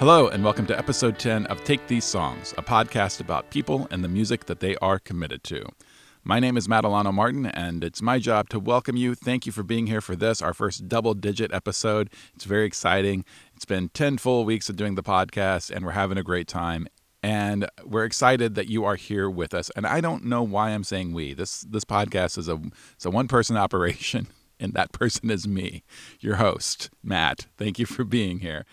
Hello, and welcome to episode 10 of Take These Songs, a podcast about people and the music that they are committed to. My name is Matt Alano Martin, and it's my job to welcome you. Thank you for being here for this, our first double digit episode. It's very exciting. It's been 10 full weeks of doing the podcast, and we're having a great time. And we're excited that you are here with us. And I don't know why I'm saying we. This this podcast is a it's a one person operation, and that person is me, your host, Matt. Thank you for being here.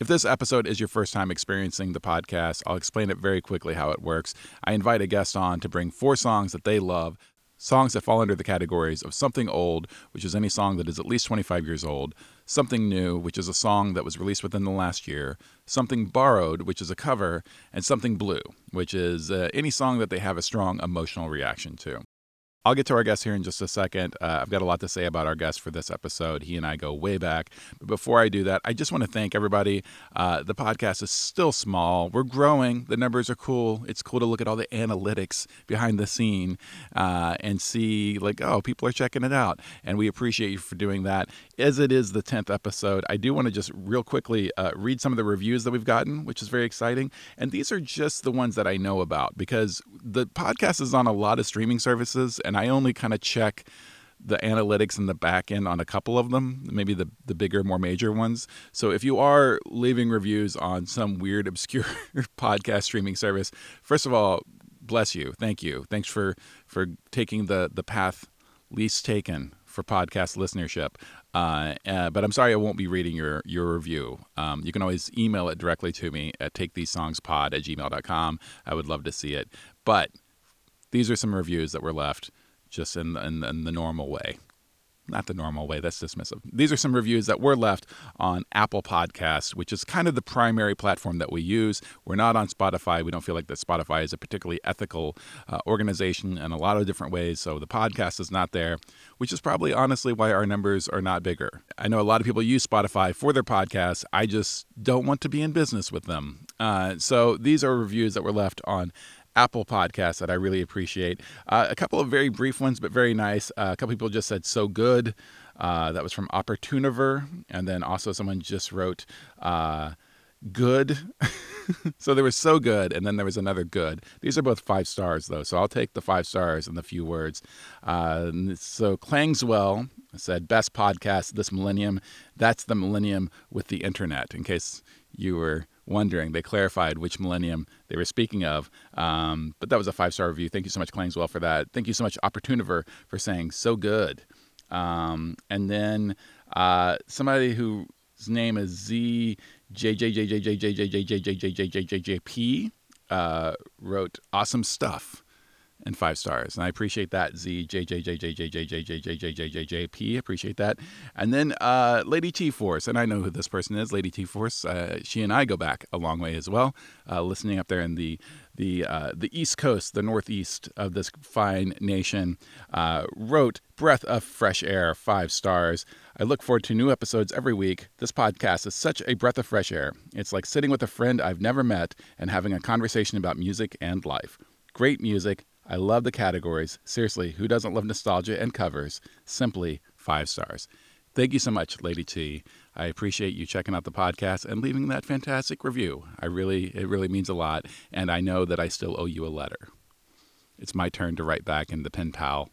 If this episode is your first time experiencing the podcast, I'll explain it very quickly how it works. I invite a guest on to bring four songs that they love, songs that fall under the categories of something old, which is any song that is at least 25 years old, something new, which is a song that was released within the last year, something borrowed, which is a cover, and something blue, which is uh, any song that they have a strong emotional reaction to. I'll get to our guest here in just a second. Uh, I've got a lot to say about our guest for this episode. He and I go way back. But before I do that, I just want to thank everybody. Uh, the podcast is still small. We're growing. The numbers are cool. It's cool to look at all the analytics behind the scene uh, and see, like, oh, people are checking it out. And we appreciate you for doing that. As it is the 10th episode, I do want to just real quickly uh, read some of the reviews that we've gotten, which is very exciting. And these are just the ones that I know about because the podcast is on a lot of streaming services. And I only kind of check the analytics in the back end on a couple of them, maybe the the bigger, more major ones. So if you are leaving reviews on some weird, obscure podcast streaming service, first of all, bless you, thank you, thanks for for taking the the path least taken for podcast listenership. Uh, uh, but I'm sorry I won't be reading your your review. Um, you can always email it directly to me at takethesesongspod at gmail.com. I would love to see it. But these are some reviews that were left just in, in, in the normal way not the normal way. That's dismissive. These are some reviews that were left on Apple Podcasts, which is kind of the primary platform that we use. We're not on Spotify. We don't feel like that Spotify is a particularly ethical uh, organization in a lot of different ways. So the podcast is not there, which is probably honestly why our numbers are not bigger. I know a lot of people use Spotify for their podcasts. I just don't want to be in business with them. Uh, so these are reviews that were left on Apple Podcasts that I really appreciate. Uh, a couple of very brief ones, but very nice. Uh, a couple people just said so good. Uh, that was from Opportuniver, and then also someone just wrote uh, good. so there was so good, and then there was another good. These are both five stars though, so I'll take the five stars and the few words. Uh, so Clangswell said best podcast this millennium. That's the millennium with the internet. In case you were wondering. They clarified which millennium they were speaking of. Um, but that was a five star review. Thank you so much, Clangswell, for that. Thank you so much, Opportuniver, for saying so good. Um, and then uh, somebody whose name is Z J J J J J J J J J J J J J J P wrote awesome stuff and five stars. And I appreciate that. Z J J J J J J J J J J J J J P. Appreciate that. And then uh, Lady T Force, and I know who this person is. Lady T Force. Uh, she and I go back a long way as well. Uh, listening up there in the the uh, the East Coast, the Northeast of this fine nation, uh, wrote "Breath of Fresh Air" five stars. I look forward to new episodes every week. This podcast is such a breath of fresh air. It's like sitting with a friend I've never met and having a conversation about music and life. Great music, I love the categories. Seriously, who doesn't love nostalgia and covers? Simply five stars. Thank you so much, Lady T. I appreciate you checking out the podcast and leaving that fantastic review. I really, it really means a lot, and I know that I still owe you a letter. It's my turn to write back in the pen pal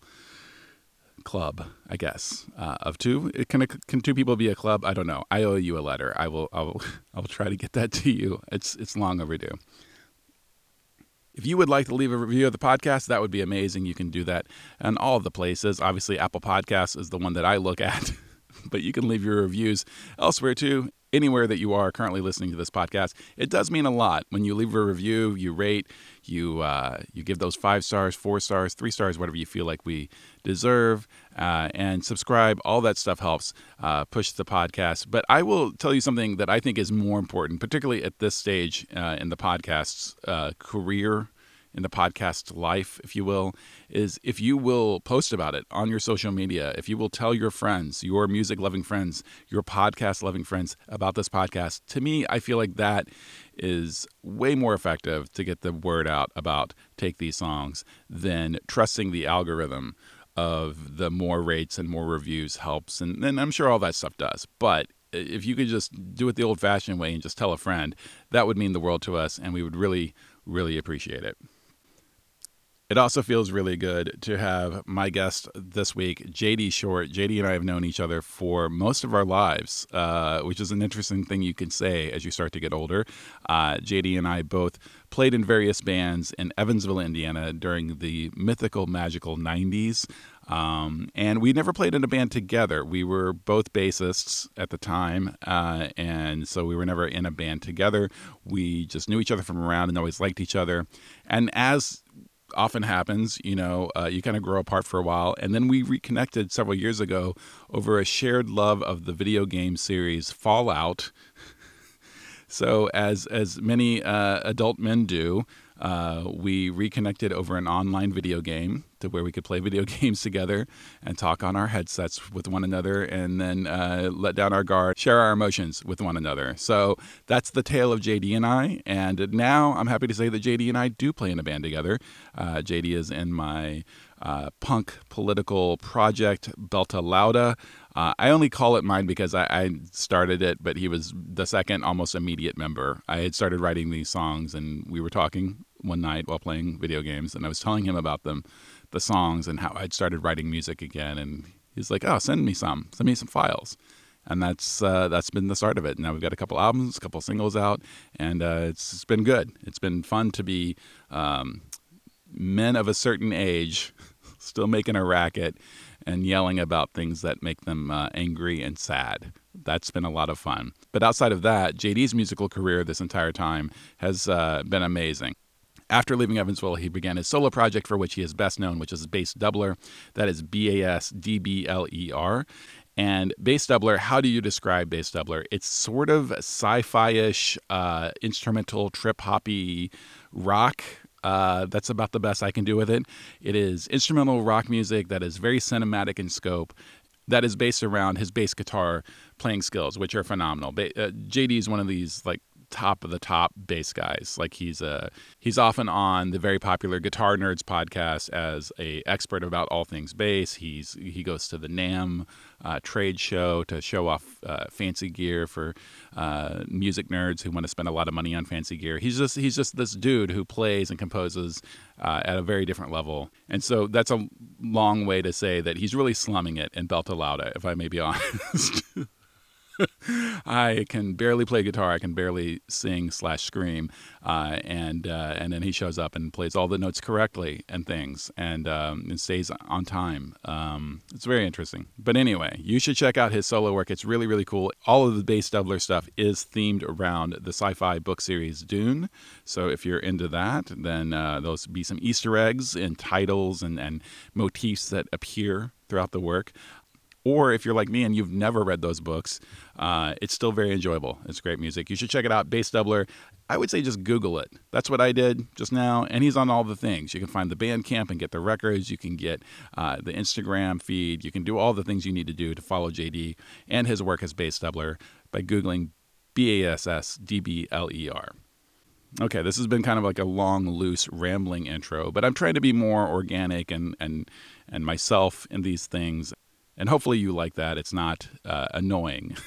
club, I guess, uh, of two. Can can two people be a club? I don't know. I owe you a letter. I will. I will. I will try to get that to you. It's it's long overdue. If you would like to leave a review of the podcast, that would be amazing. You can do that on all of the places. Obviously, Apple Podcasts is the one that I look at, but you can leave your reviews elsewhere too anywhere that you are currently listening to this podcast. It does mean a lot when you leave a review, you rate, you uh, you give those five stars, four stars, three stars, whatever you feel like we deserve, uh, and subscribe. All that stuff helps uh, push the podcast. But I will tell you something that I think is more important, particularly at this stage uh, in the podcast's uh, career in the podcast life, if you will, is if you will post about it on your social media, if you will tell your friends, your music loving friends, your podcast loving friends about this podcast, to me, I feel like that is way more effective to get the word out about Take These Songs than trusting the algorithm of the more rates and more reviews helps. And, and I'm sure all that stuff does. But if you could just do it the old fashioned way and just tell a friend, that would mean the world to us, and we would really, really appreciate it. It also feels really good to have my guest this week, JD Short. JD and I have known each other for most of our lives, uh, which is an interesting thing you can say as you start to get older. Uh, JD and I both played in various bands in Evansville, Indiana during the mythical, magical 90s. Um, and we never played in a band together. We were both bassists at the time, uh, and so we were never in a band together. We just knew each other from around and always liked each other. And as often happens, you know, uh, you kind of grow apart for a while. And then we reconnected several years ago over a shared love of the video game series Fallout. So, as, as many uh, adult men do, uh, we reconnected over an online video game to where we could play video games together and talk on our headsets with one another and then uh, let down our guard, share our emotions with one another. So that's the tale of JD and I. And now I'm happy to say that JD and I do play in a band together. Uh, JD is in my uh, punk political project, Beltalowda. Uh, I only call it mine because I, I, started it, but he was the second almost immediate member. I had started writing these songs, and we were talking one night while playing video games, and I was telling him about them, the songs, and how I'd started writing music again. And he's like, "Oh, send me some, send me some files." And that's uh, that's been the start of it. Now we've got a couple albums, a couple singles out, and uh, it's, it's been good. It's been fun to be um, men of a certain age, still making a racket and yelling about things that make them uh, angry and sad. That's been a lot of fun. But outside of that, JD's musical career this entire time has uh, been amazing. After leaving Evansville, he began his solo project for which he is best known, which is Bassdbler. That is B A S D B L E R. And Bassdbler, how do you describe Bassdbler? It's sort of sci fi ish, uh, instrumental, trip hoppy rock uh, that's about the best I can do with it. It is instrumental rock music that is very cinematic in scope. That is based around his bass guitar playing skills, which are phenomenal. Ba- uh, JD is one of these like top of the top bass guys. Like he's a he's often on the very popular Guitar Nerds podcast as a expert about all things bass. He's he goes to the NAMM uh, trade show to show off uh, fancy gear for uh, music nerds who want to spend a lot of money on fancy gear. He's just he's just this dude who plays and composes uh, at a very different level. And so that's a long way to say that he's really slumming it in Beltalowda, if I may be honest. I can barely play guitar. I can barely sing slash scream, uh, and uh, and then he shows up and plays all the notes correctly and things, and, um, and stays on time. Um, it's very interesting. But anyway, you should check out his solo work. It's really really cool. All of the Bassdbler stuff is themed around the sci-fi book series Dune. So if you're into that, then uh, there'll be some Easter eggs and titles and and motifs that appear throughout the work. Or if you're like me and you've never read those books, uh, it's still very enjoyable. It's great music. You should check it out. Bassdbler. I would say just Google it. That's what I did just now. And he's on all the things. You can find the Bandcamp and get the records. You can get uh, the Instagram feed. You can do all the things you need to do to follow JD and his work as Bassdbler by Googling B A S S D B L E R. Okay, this has been kind of like a long, loose, rambling intro, but I'm trying to be more organic and and and myself in these things and hopefully you like that. It's not uh, annoying.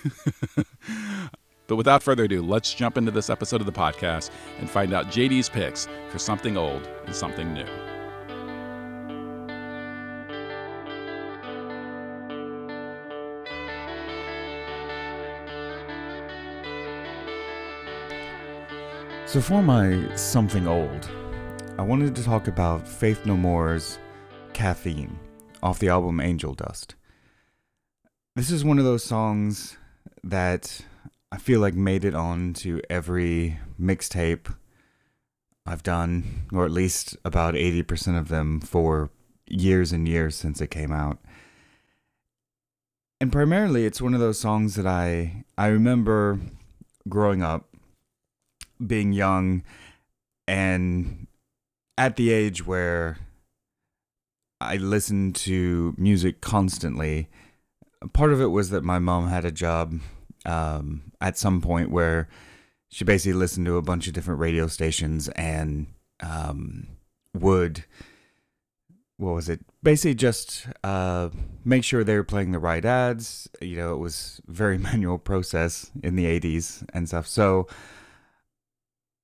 but without further ado, let's jump into this episode of the podcast and find out JD's picks for something old and something new. So, for my something old, I wanted to talk about Faith No More's Caffeine off the album Angel Dust. This is one of those songs that I feel like made it on to every mixtape I've done, or at least about 80% of them for years and years since it came out. And primarily it's one of those songs that I I remember growing up being young and at the age where I listened to music constantly part of it was that my mom had a job um, at some point where she basically listened to a bunch of different radio stations and um, would what was it? Basically, just uh, make sure they were playing the right ads. You know, it was very manual process in the '80s and stuff. So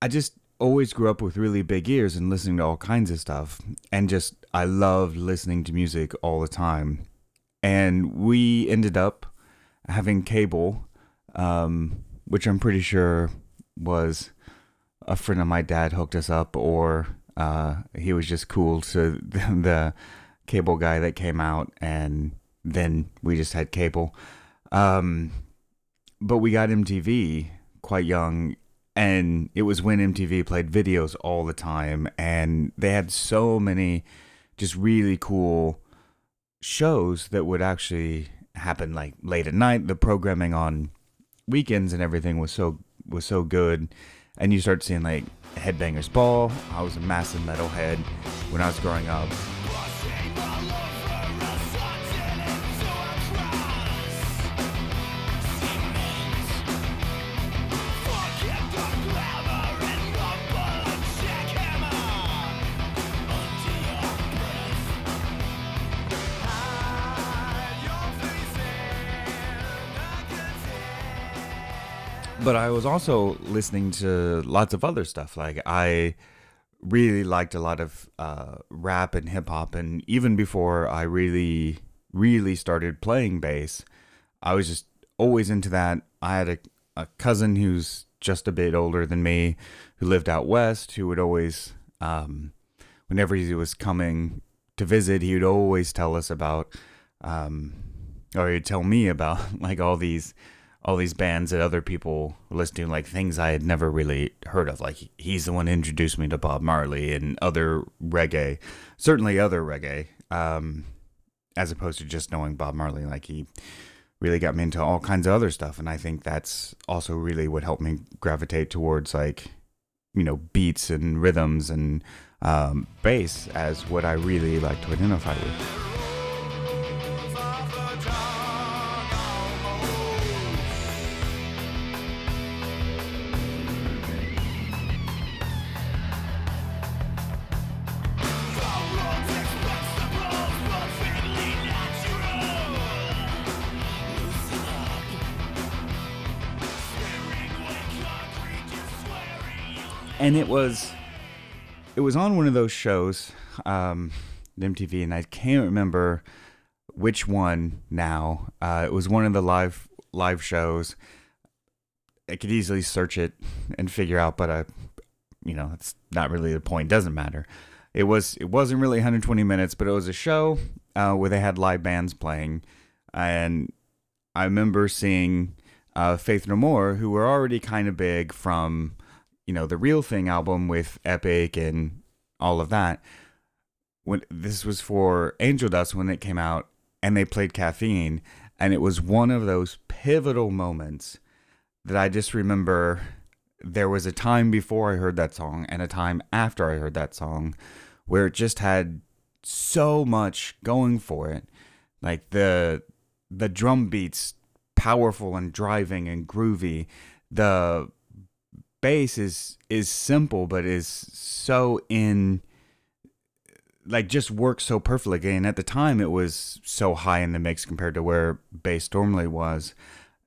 I just always grew up with really big ears and listening to all kinds of stuff, and just I loved listening to music all the time. And we ended up having cable, um, which I'm pretty sure was a friend of my dad hooked us up, or uh, he was just cool to the, cable guy that came out, and then we just had cable. Um, but we got MTV quite young, and it was when MTV played videos all the time, and they had so many just really cool shows that would actually happen like late at night. The programming on weekends and everything was so was so good and you start seeing like Headbangers Ball. I was a massive metalhead when I was growing up. But I was also listening to lots of other stuff. Like I really liked a lot of uh, rap and hip hop, and even before I really, really started playing bass, I was just always into that. I had a, a cousin who's just a bit older than me, who lived out west, who would always, um, whenever he was coming to visit, he would always tell us about, um, or he'd tell me about like all these all these bands that other people were listening like things I had never really heard of. Like he's the one who introduced me to Bob Marley and other reggae, certainly other reggae, um, as opposed to just knowing Bob Marley. Like he really got me into all kinds of other stuff, and I think that's also really what helped me gravitate towards like you know beats and rhythms and um, bass as what I really like to identify with. And it was it was on one of those shows, um, MTV, and I can't remember which one now. Uh, it was one of the live live shows. I could easily search it and figure out, but I, you know, it's not really the point. Doesn't matter. It was it wasn't really 120 minutes, but it was a show uh, where they had live bands playing, and I remember seeing uh, Faith No More, who were already kind of big from you know, the real thing album with Epic and all of that. When this was for Angel Dust when it came out and they played Caffeine and it was one of those pivotal moments that I just remember there was a time before I heard that song and a time after I heard that song where it just had so much going for it. Like the the drum beats powerful and driving and groovy. The bass is is simple but is so in like just works so perfectly and at the time it was so high in the mix compared to where bass normally was.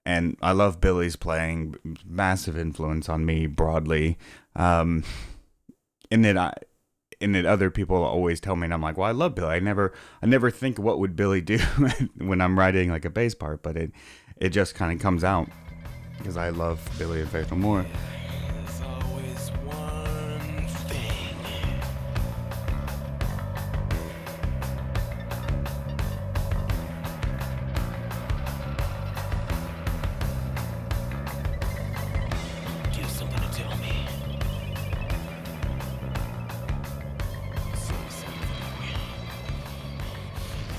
And i love billy's playing massive influence on me broadly. Um and then i and that other people always tell me and i'm like well i love billy. I never i never think what would billy do when i'm writing like a bass part but it it just kind of comes out because i love billy and faith no more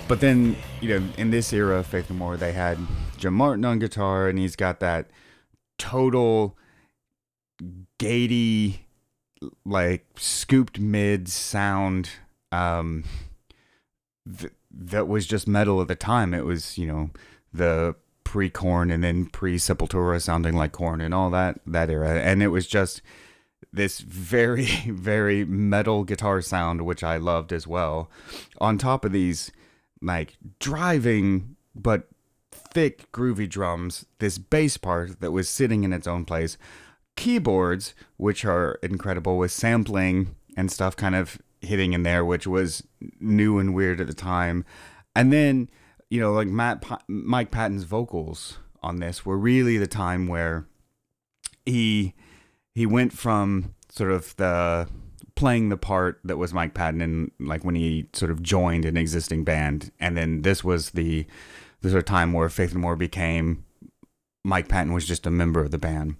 But then, you know, in this era of Faith No More, they had Jim Martin on guitar, and he's got that total gatey, like scooped mid sound um, th- that was just metal at the time. It was, you know, the pre Korn and then pre Sepultura sounding like Korn and all that that era, and it was just this very, very metal guitar sound, which I loved as well, on top of these like driving but thick, groovy drums, this bass part that was sitting in its own place, keyboards, which are incredible with sampling and stuff kind of hitting in there, which was new and weird at the time. And then, you know, like Matt, Mike Patton's vocals on this were really the time where he he went from sort of the playing the part that was Mike Patton like when he sort of joined an existing band, and then this was the the sort of time where Faith No More became Mike Patton was just a member of the band.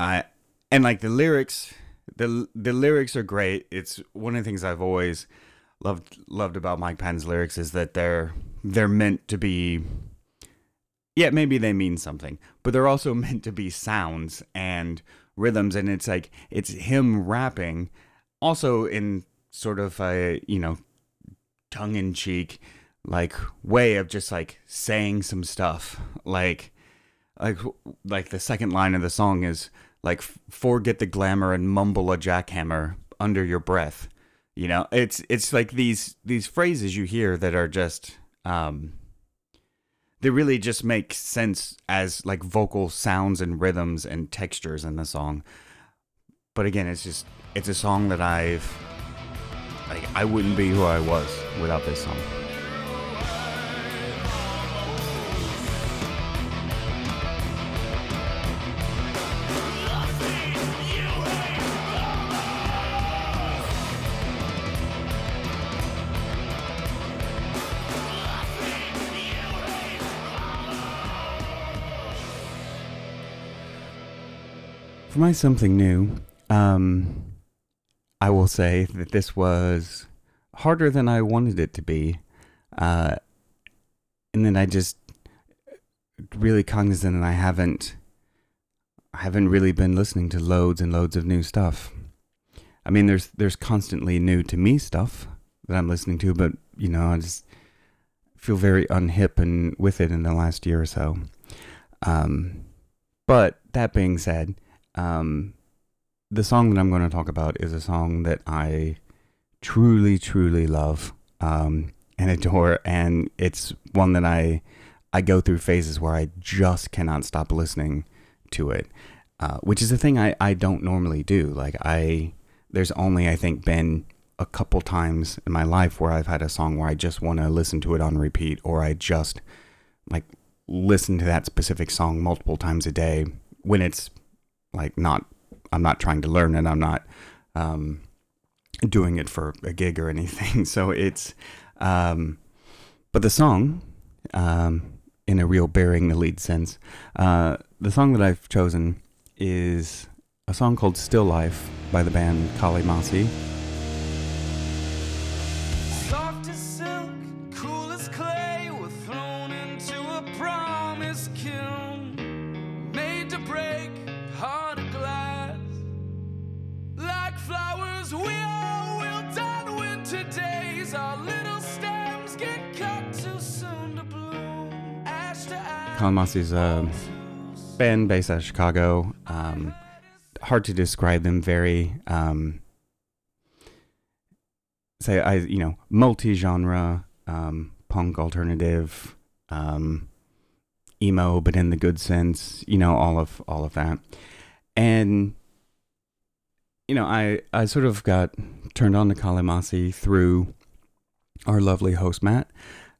Uh, and like the lyrics, the the lyrics are great. It's one of the things I've always loved loved about Mike Patton's lyrics is that they're they're meant to be yeah, maybe they mean something, but they're also meant to be sounds and rhythms and it's like it's him rapping also in sort of a, you know, tongue in cheek like way of just like saying some stuff like like like the second line of the song is like forget the glamour and mumble a jackhammer under your breath you know it's it's like these these phrases you hear that are just um they really just make sense as like vocal sounds and rhythms and textures in the song. But again, it's just it's a song that I've like I wouldn't be who I was without this song. For my something new, um, I will say that this was harder than I wanted it to be. Uh, and then I just really cognizant and I haven't I haven't really been listening to loads and loads of new stuff. I mean there's there's constantly new to me stuff that I'm listening to, but you know, I just feel very unhip and with it in the last year or so. Um, but that being said, um, the song that I'm going to talk about is a song that I truly, truly love um, and adore, and it's one that I I go through phases where I just cannot stop listening to it, uh, which is a thing I I don't normally do. Like I, there's only I think been a couple times in my life where I've had a song where I just want to listen to it on repeat, or I just like listen to that specific song multiple times a day when it's like not I'm not trying to learn and I'm not um, doing it for a gig or anything. So it's um, but the song um, in a real bearing the lead sense. Uh, the song that I've chosen is a song called Still Life by the band Kali Masi. Kali Masi's a band based out of Chicago. Um, hard to describe them. Very, um, say, I you know, multi-genre, um, punk, alternative, um, emo, but in the good sense. You know, all of all of that, and you know, I I sort of got turned on to Kali Masi through our lovely host Matt,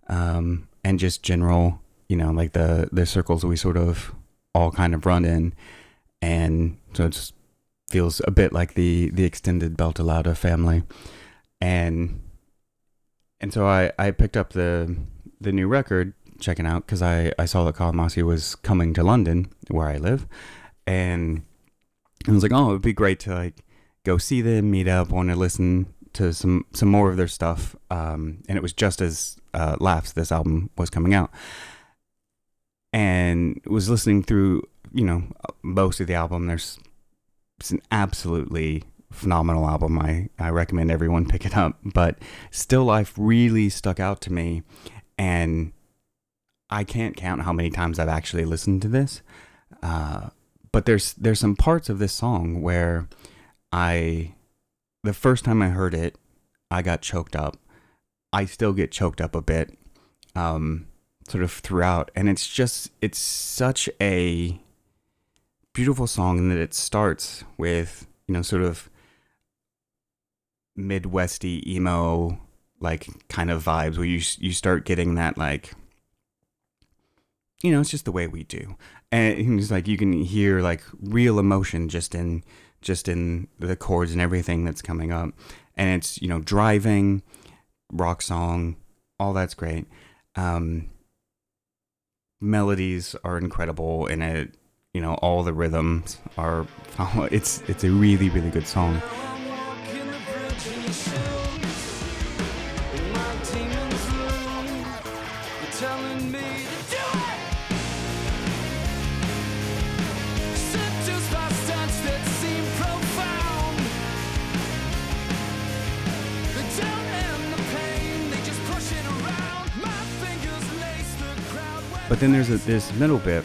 um, and just general you know, like the the circles we sort of all kind of run in, and so it just feels a bit like the the extended Beltalowda family, and and so I I picked up the the new record checking out because I I saw that Kali Masi was coming to London where I live, and I was like, oh, it would be great to like go see them, meet up, want to listen to some some more of their stuff. Um, and it was just as uh, Laughs this album was coming out, and was listening through, you know, most of the album. There's it's an absolutely phenomenal album. I, I recommend everyone pick it up. But Still Life really stuck out to me, and I can't count how many times I've actually listened to this. Uh, but there's there's some parts of this song where I the first time I heard it, I got choked up. I still get choked up a bit, um, sort of throughout, and it's just it's such a beautiful song in that it starts with you know sort of midwesty emo like kind of vibes where you you start getting that like you know it's just the way we do. And it's like you can hear like real emotion just in just in the chords and everything that's coming up. And it's you know driving rock song all that's great. Um melodies are incredible and it. You know all the rhythms are it's it's a really really good song then there's a this middle bit,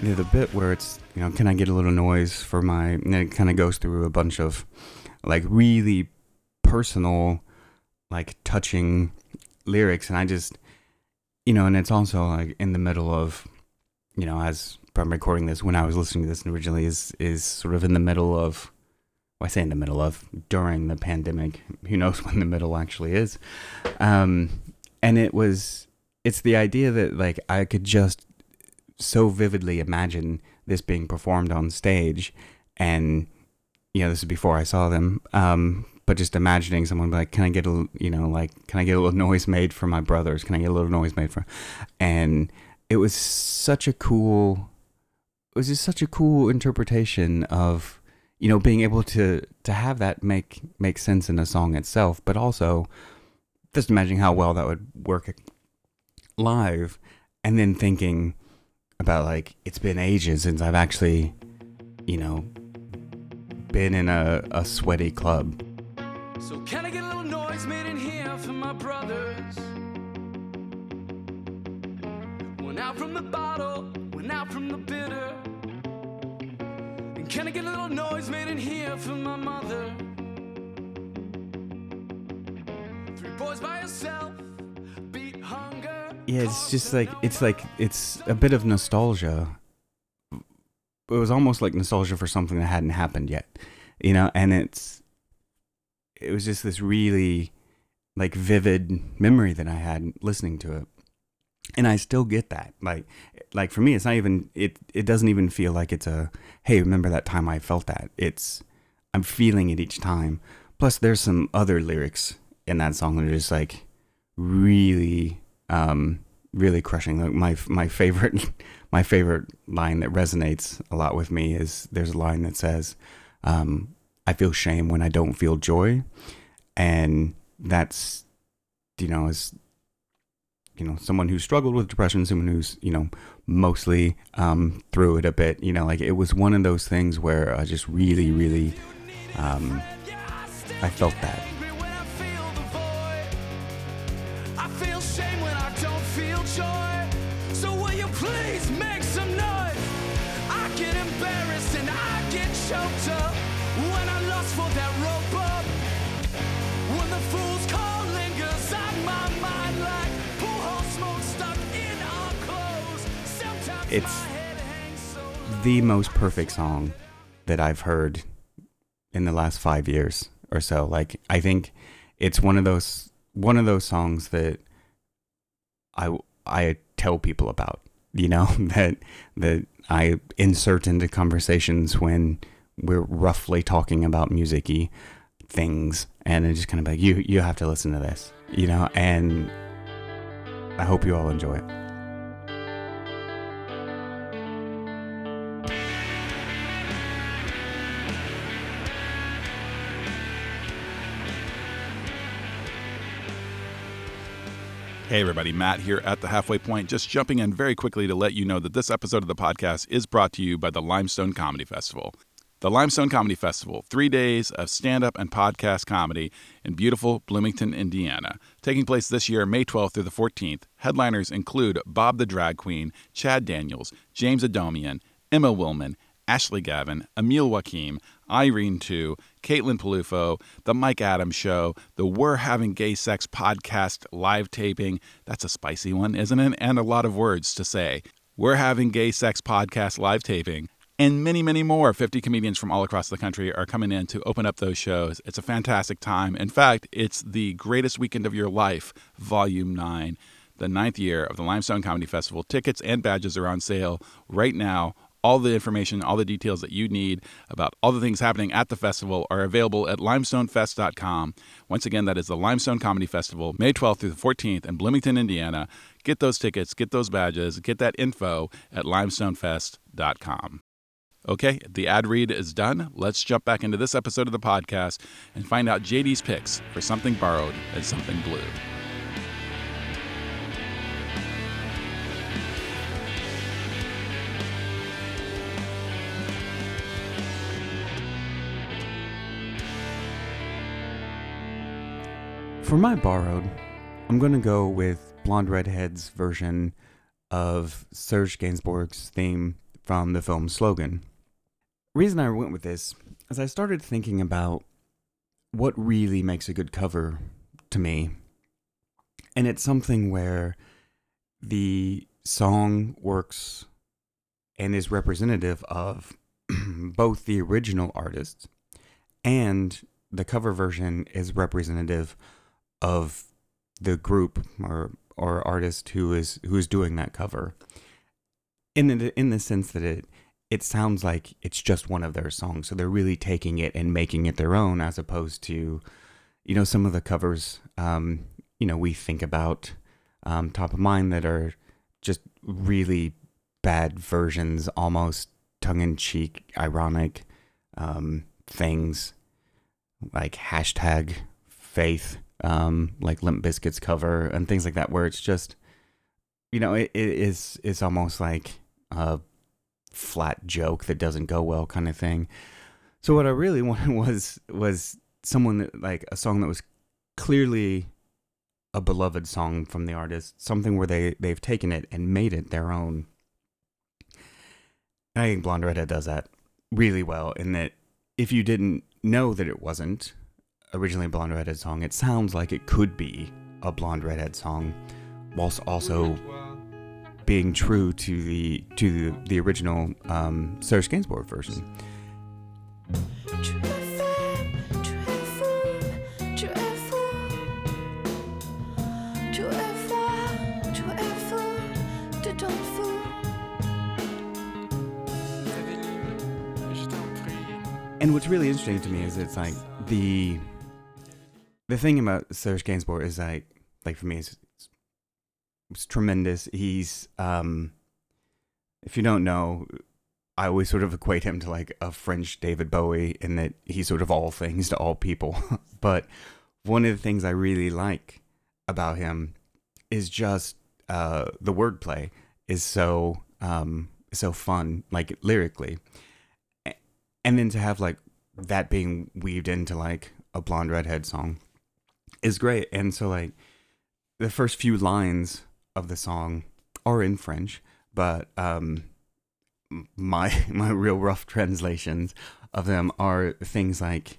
the bit where it's you know, can I get a little noise for my? And it kind of goes through a bunch of like really personal, like touching lyrics, and I just you know, and it's also like in the middle of you know, as I'm recording this when I was listening to this originally is is sort of in the middle of well, I say in the middle of during the pandemic. Who knows when the middle actually is? Um, and it was it's the idea that like I could just so vividly imagine this being performed on stage and you know this is before I saw them um, but just imagining someone like can I get a you know like can I get a little noise made for my brothers? Can I get a little noise made for and it was such a cool it was just such a cool interpretation of you know being able to to have that make make sense in a song itself but also just imagining how well that would work live and then thinking about like it's been ages since I've actually, you know, been in a, a sweaty club. So can I get a little noise made in here for my brothers? One out from the bottle, one out from the bitter. And can I get a little noise made in here for my mother? Three boys by yourself yeah, it's just like it's like it's a bit of nostalgia. It was almost like nostalgia for something that hadn't happened yet, you know. And it's it was just this really like vivid memory that I had listening to it, and I still get that. Like like for me, it's not even it. It doesn't even feel like it's a hey, remember that time I felt that. It's I'm feeling it each time. Plus, there's some other lyrics in that song that are just like really um, really crushing. Like my my favorite my favorite line that resonates a lot with me is there's a line that says, um, "I feel shame when I don't feel joy," and that's you know as you know someone who struggled with depression, someone who's you know mostly um, through it a bit. You know, like it was one of those things where I just really, really um, I felt that. It's the most perfect song that I've heard in the last five years or so. Like I think it's one of those one of those songs that I I tell people about. You know that that I insert into conversations when we're roughly talking about musicy things, and it's just kind of like you you have to listen to this. You know, and I hope you all enjoy it. Hey, everybody, Matt here at the halfway point. Just jumping in very quickly to let you know that this episode of the podcast is brought to you by the Limestone Comedy Festival. The Limestone Comedy Festival, three days of stand up and podcast comedy in beautiful Bloomington, Indiana. Taking place this year, May 12th through the 14th. Headliners include Bob the Drag Queen, Chad Daniels, James Adomian, Emma Willmann, Ashley Gavin, Emil Joachim, Irene Tu, Caitlin Peluffo, The Mike Adams Show, the We're Having Gay Sex podcast live taping. That's a spicy one, isn't it? And a lot of words to say. We're Having Gay Sex podcast live taping and many, many more. 50 comedians from all across the country are coming in to open up those shows. It's a fantastic time. In fact, it's the greatest weekend of your life, Volume 9, the ninth year of the Limestone Comedy Festival. Tickets and badges are on sale right now. All the information, all the details that you need about all the things happening at the festival are available at limestonefest.com. Once again, that is the Limestone Comedy Festival, May 12th through the 14th in Bloomington, Indiana. Get those tickets, get those badges, get that info at limestonefest.com. Okay, the ad read is done. Let's jump back into this episode of the podcast and find out JD's picks for Something Borrowed and Something Blue. For my borrowed, I'm going to go with Blonde Redhead's version of Serge Gainsbourg's theme from the film Slogan. Reason I went with this is I started thinking about what really makes a good cover to me. And it's something where the song works and is representative of both the original artist and the cover version is representative of the group or or artist who is who is doing that cover. In the in the sense that it it sounds like it's just one of their songs so they're really taking it and making it their own as opposed to you know some of the covers um you know we think about um top of mind that are just really bad versions almost tongue-in-cheek ironic um things like hashtag faith um, like Limp Bizkit's cover and things like that, where it's just, you know, it, it is it's almost like a flat joke that doesn't go well kind of thing. So what I really wanted was was someone that like a song that was clearly a beloved song from the artist, something where they they've taken it and made it their own. And I think Blonde Redhead does that really well in that if you didn't know that it wasn't originally a Blonde Redhead song, it sounds like it could be a Blonde Redhead song, whilst also being true to the to the, the original um, Serge Gainsbourg version. And what's really interesting to me is it's like the the thing about Serge Gainsbourg is like like for me it's, it's, it's tremendous. He's um if you don't know, I always sort of equate him to like a French David Bowie in that he's sort of all things to all people. but one of the things I really like about him is just uh, the wordplay is so um, so fun, like lyrically, and then to have like that being weaved into like a blonde redhead song is great. And so like the first few lines of the song are in French, but um my my real rough translations of them are things like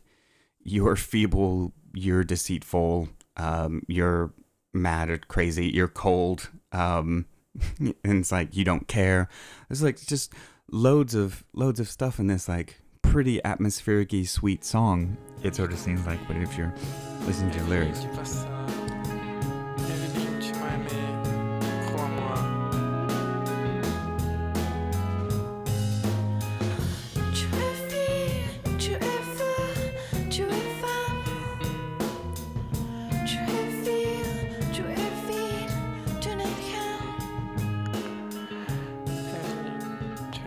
you're feeble, you're deceitful, um, you're mad or crazy, you're cold, um, and it's like you don't care. There's like just loads of loads of stuff in this like pretty atmospheric sweet song. It sort of seems like, but if you're listening to the lyrics.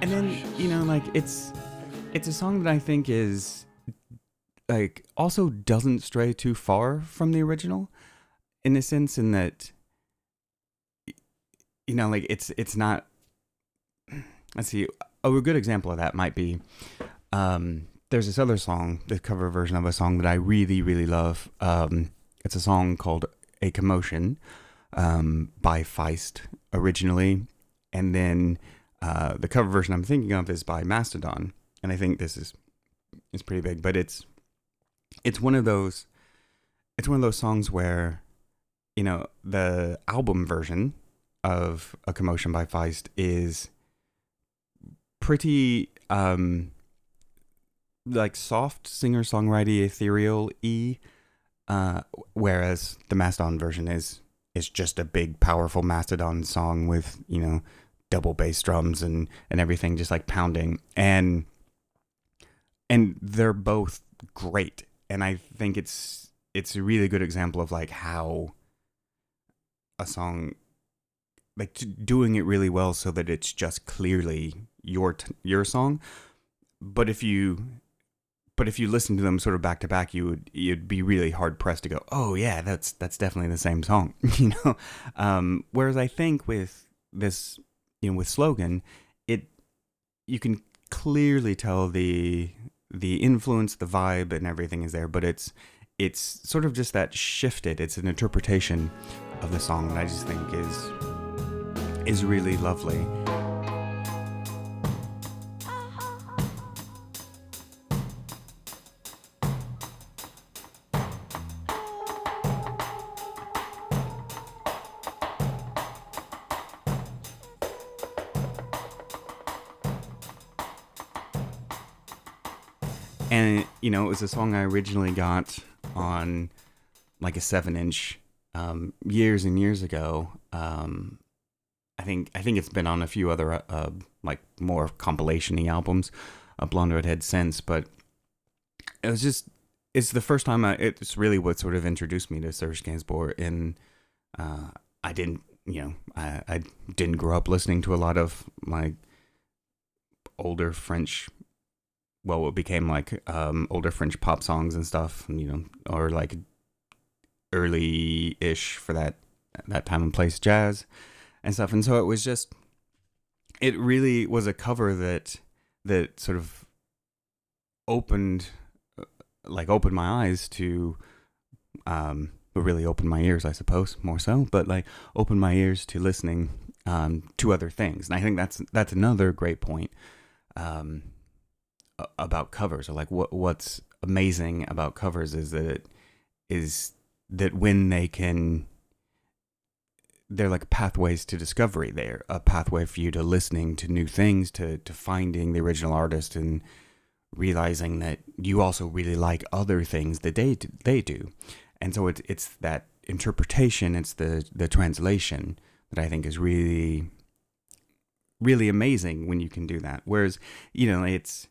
And then, you know, like it's it's a song that I think is like also doesn't stray too far from the original in a sense in that you know like it's it's not let's see oh, a good example of that might be um there's this other song the cover version of a song that i really really love um it's a song called a commotion um by feist originally and then Uh, the cover version I'm thinking of is by Mastodon, and I think this is is pretty big. But it's it's one of those it's one of those songs where you know the album version of a commotion by Feist is pretty um like soft singer songwriter ethereal e uh whereas the mastodon version is is just a big powerful mastodon song with you know double bass drums and and everything just like pounding. And and they're both great and i think it's it's a really good example of like how a song like t- doing it really well so that it's just clearly your t- your song. But if you but if you listen to them sort of back to back you would you'd be really hard pressed to go oh yeah that's that's definitely the same song you know? Um, whereas i think with this you know with slogan it you can clearly tell the the influence the vibe and everything is there but it's it's sort of just that shifted. It's an interpretation of the song that i just think is is really lovely it was a song i originally got on like a seven inch um, years and years ago. Um, i think i think it's been on a few other uh, uh, like more compilation-y albums of blonde redhead since but it was just it's the first time I, it's really what sort of introduced me to serge gainsbourg and uh, i didn't you know I, I didn't grow up listening to a lot of like older french well, what became like um, older French pop songs and stuff, you know, or like early-ish for that that time and place jazz and stuff. And so it was just, it really was a cover that that sort of opened, uh, like opened my eyes to, um, really opened my ears, I suppose, more so. But like opened my ears to listening um, to other things, and I think that's that's another great point. Um, about covers or like what what's amazing about covers is that it is that when they can they're like pathways to discovery. They're a pathway for you to listening to new things to to finding the original artist and realizing that you also really like other things that they do, they do. And so it's it's that interpretation it's the the translation that i think is really really amazing when you can do that. Whereas you know it's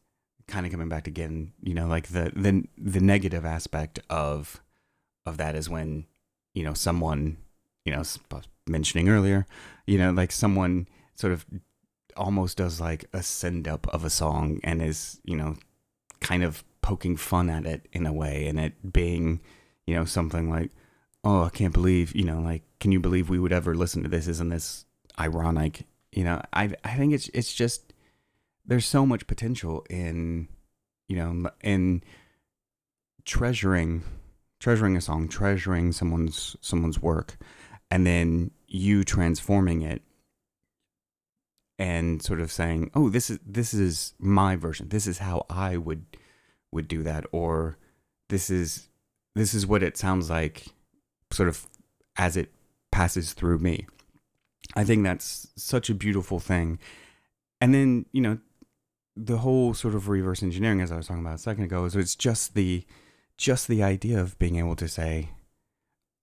kind of coming back again, you know, like the the the negative aspect of of that is when you know someone, you know, mentioning earlier, you know, like someone sort of almost does like a send up of a song and is you know kind of poking fun at it in a way, and it being you know something like, oh, I can't believe, you know, like, can you believe we would ever listen to this? Isn't this ironic? You know, I I think it's it's just there's so much potential in you know in treasuring treasuring a song treasuring someone's someone's work and then you transforming it and sort of saying oh this is this is my version. This is how i would would do that or this is this is what it sounds like sort of as it passes through me. I think that's such a beautiful thing. And then you know the whole sort of reverse engineering, as I was talking about a second ago, is it's just the just the idea of being able to say,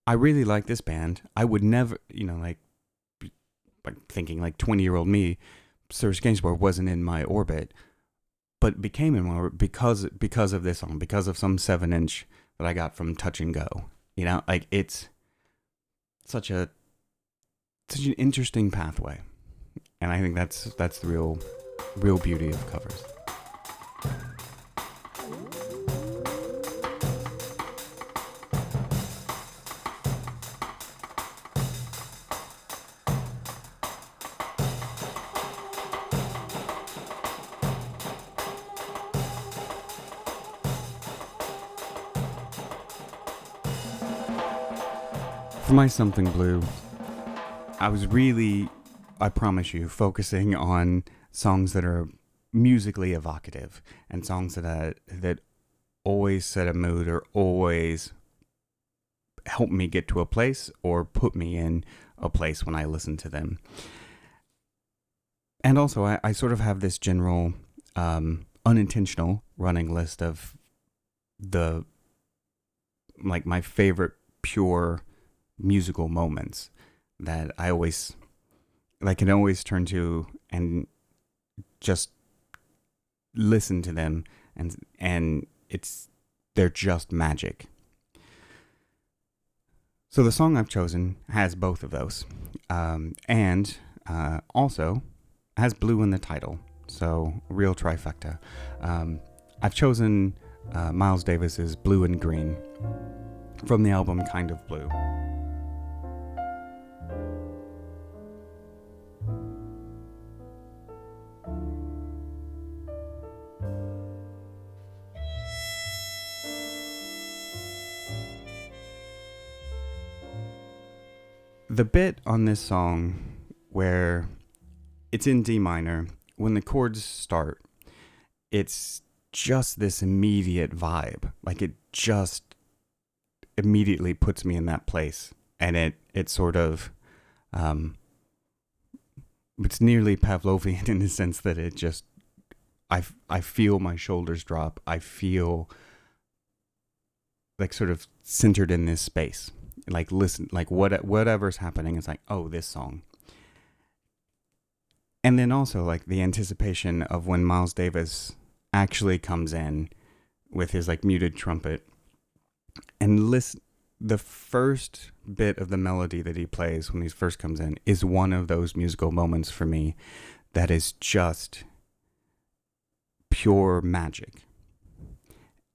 I really like this band. I would never, you know, like, like thinking like twenty year old me, Serge Gainsbourg wasn't in my orbit, but became in my orbit because because of this song, because of some seven inch that I got from Touch and Go. You know, like it's such a such an interesting pathway, and I think that's that's the real real beauty of covers. For my Something Blue, I was really I promise you, focusing on songs that are musically evocative and songs that uh, that always set a mood or always help me get to a place or put me in a place when I listen to them. And also, I, I sort of have this general um, unintentional running list of the like my favorite pure musical moments that I always like can always turn to and just listen to them and and it's they're just magic. So the song I've chosen has both of those, um, and uh, also has blue in the title. So real trifecta. Um, I've chosen uh, Miles Davis's "Blue and Green" from the album Kind of Blue. The bit on this song where it's in D minor, when the chords start, it's just this immediate vibe. Like it just immediately puts me in that place. And it, it sort of, um, it's nearly Pavlovian in the sense that it just, I, I feel my shoulders drop. I feel like sort of centered in this space like listen like what whatever's happening it's like oh this song. And then also like the anticipation of when miles davis actually comes in with his like muted trumpet. And listen the first bit of the melody that he plays when he first comes in is one of those musical moments for me that is just pure magic.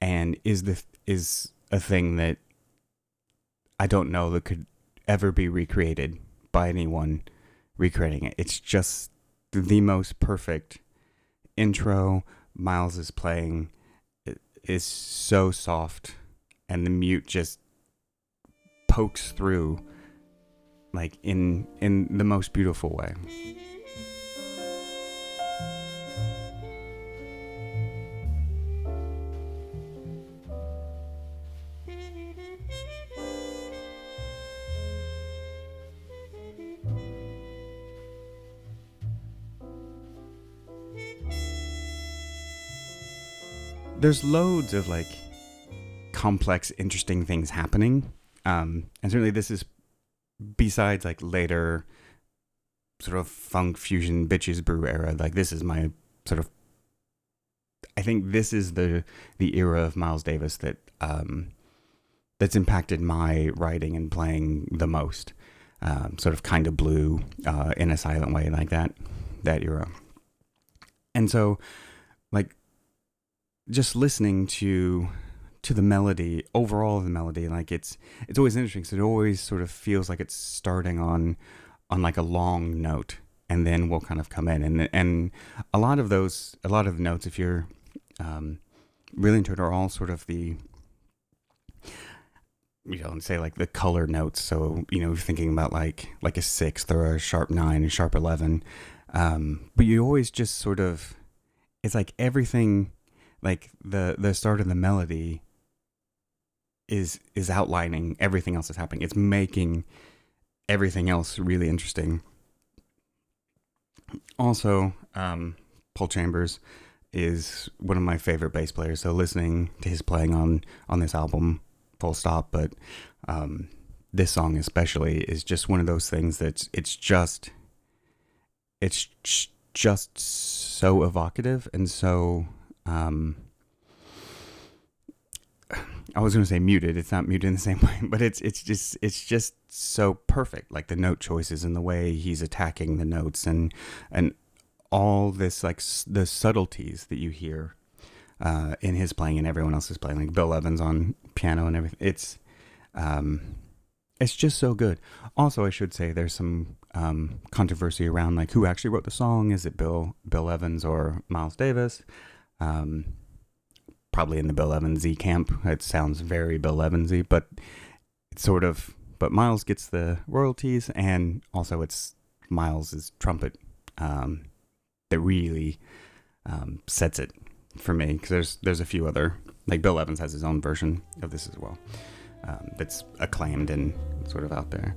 And is the is a thing that I don't know that could ever be recreated by anyone recreating it. It's just the most perfect intro. Miles is playing it is so soft, and the mute just pokes through like in in the most beautiful way. There's loads of like complex, interesting things happening. Um, and certainly this is besides like later sort of funk fusion bitches brew era. Like this is my sort of I think this is the the era of Miles Davis that um, that's impacted my writing and playing the most. Um, sort of kind of blue uh, in a silent way like that that era. And so like just listening to to the melody overall the melody like it's it's always interesting because it always sort of feels like it's starting on on like a long note and then we'll kind of come in and and a lot of those a lot of the notes if you're um, really into it are all sort of the you know, and say like the color notes. So you know, thinking about like like a sixth or a sharp nine, a sharp eleven. Um, but you always just sort of, it's like everything like the the start of the melody is is outlining everything else that's happening. It's making everything else really interesting. Also, um, Paul Chambers is one of my favorite bass players. So listening to his playing on on this album, full stop. But um, this song especially is just one of those things that it's just it's just so evocative and so um, I was going to say muted. It's not muted in the same way, but it's it's just it's just so perfect. Like the note choices and the way he's attacking the notes and and all this like s- the subtleties that you hear uh, in his playing and everyone else's playing, like Bill Evans on piano and everything. It's um, it's just so good. Also, I should say there's some um, controversy around like who actually wrote the song. Is it Bill Bill Evans or Miles Davis? Um, probably in the Bill Evansy camp. It sounds very Bill Evansy, but it's sort of. But Miles gets the royalties, and also it's Miles's trumpet um, that really um, sets it for me. Because there's there's a few other like Bill Evans has his own version of this as well um, that's acclaimed and sort of out there.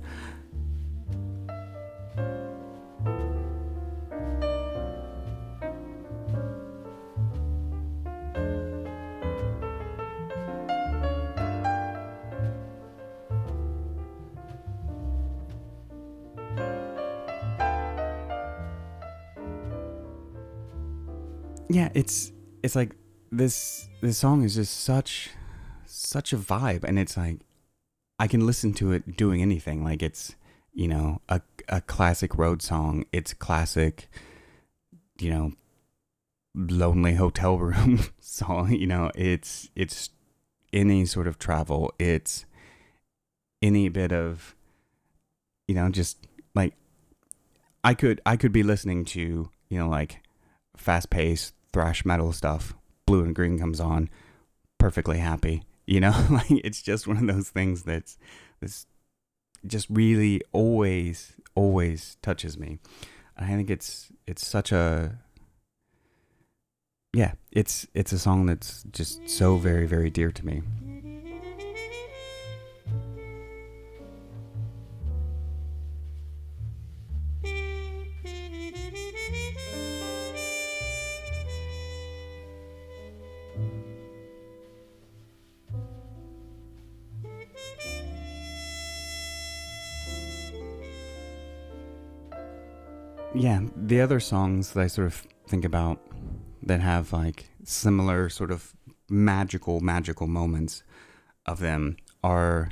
Yeah, it's it's like this this song is just such such a vibe and it's like I can listen to it doing anything. Like it's, you know, a a classic road song. It's classic, you know, lonely hotel room song, you know, it's it's any sort of travel. It's any bit of you know, just like I could I could be listening to, you know, like fast paced thrash metal stuff, blue and green comes on, perfectly happy. You know, like it's just one of those things that's this just really always always touches me. I think it's it's such a yeah, it's it's a song that's just so very very dear to me. Yeah, the other songs that I sort of think about that have like similar sort of magical, magical moments of them are,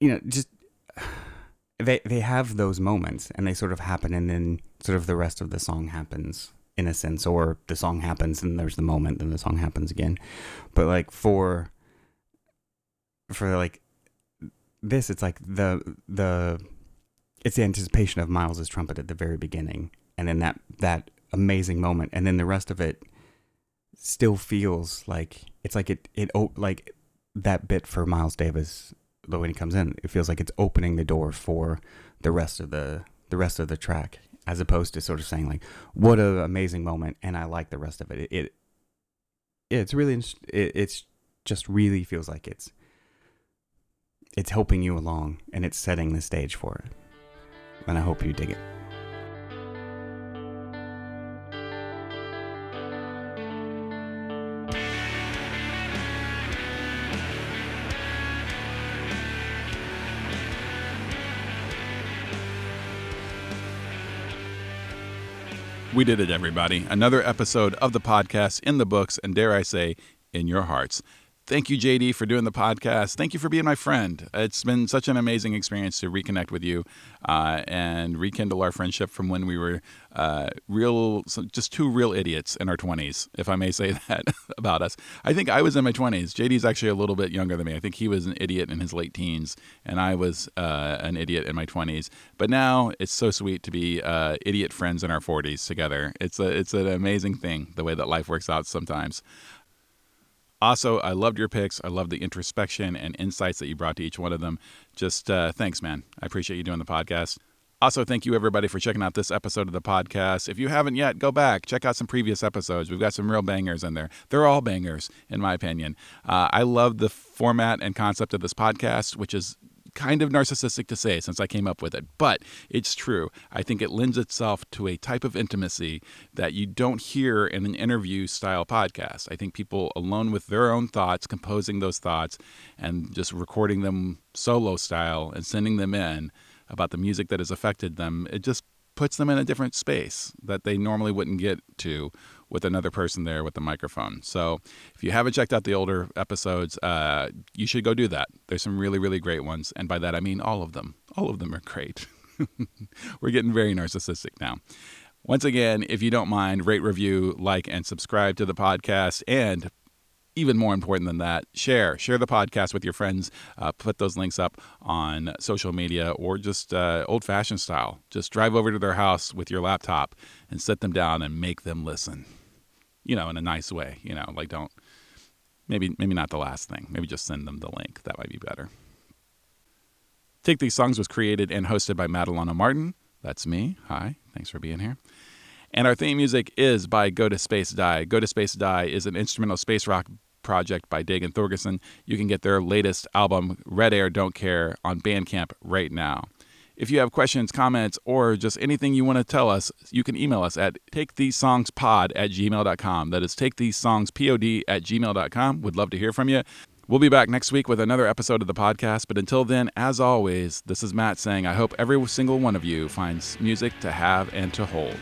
you know, just they they have those moments and they sort of happen, and then sort of the rest of the song happens in a sense, or the song happens and there's the moment, then the song happens again. But like for for like this, it's like the the it's the anticipation of Miles's trumpet at the very beginning, and then that that amazing moment, and then the rest of it still feels like it's like it it like that bit for Miles Davis though when he comes in, it feels like it's opening the door for the rest of the the rest of the track, as opposed to sort of saying like, "What an amazing moment," and I like the rest of it. It, it it's really it, it's just really feels like it's it's helping you along and it's setting the stage for it and I hope you dig it. We did it, everybody. Another episode of the podcast in the books, and dare I say, in your hearts. Thank you, JD, for doing the podcast. Thank you for being my friend. It's been such an amazing experience to reconnect with you uh, and rekindle our friendship from when we were uh, real, just two real idiots in our 20s, if I may say that about us. I think I was in my 20s. JD's actually a little bit younger than me. I think he was an idiot in his late teens, and I was uh, an idiot in my 20s. But now it's so sweet to be uh, idiot friends in our 40s together. It's a, it's an amazing thing the way that life works out sometimes. Also, I loved your picks. I love the introspection and insights that you brought to each one of them. Just uh, thanks, man. I appreciate you doing the podcast. Also, thank you everybody for checking out this episode of the podcast. If you haven't yet, go back, check out some previous episodes. We've got some real bangers in there. They're all bangers, in my opinion. Uh, I love the format and concept of this podcast, which is kind of narcissistic to say since I came up with it, but it's true. I think it lends itself to a type of intimacy that you don't hear in an interview style podcast. I think people alone with their own thoughts, composing those thoughts and just recording them solo style and sending them in about the music that has affected them, it just puts them in a different space that they normally wouldn't get to with another person there with the microphone. So if you haven't checked out the older episodes, uh, you should go do that. There's some really, really great ones. And by that, I mean all of them. All of them are great. We're getting very narcissistic now. Once again, if you don't mind, rate, review, like, and subscribe to the podcast. And even more important than that, share. Share the podcast with your friends. Uh, put those links up on social media or just uh, old fashioned style. Just drive over to their house with your laptop and sit them down and make them listen. You know, in a nice way. You know, like don't, maybe, maybe not the last thing. Maybe just send them the link. That might be better. Take These Songs was created and hosted by Madalena Martin. That's me. Hi, thanks for being here. And our theme music is by Go to Space Die. Go to Space Die is an instrumental space rock project by Dagan Thorgerson. You can get their latest album, Red Air Don't Care, on Bandcamp right now. If you have questions, comments, or just anything you want to tell us, you can email us at takethesesongspod at gmail.com. That is takethesesongspod at gmail.com. Would love to hear from you. We'll be back next week with another episode of the podcast. But until then, as always, this is Matt saying, I hope every single one of you finds music to have and to hold.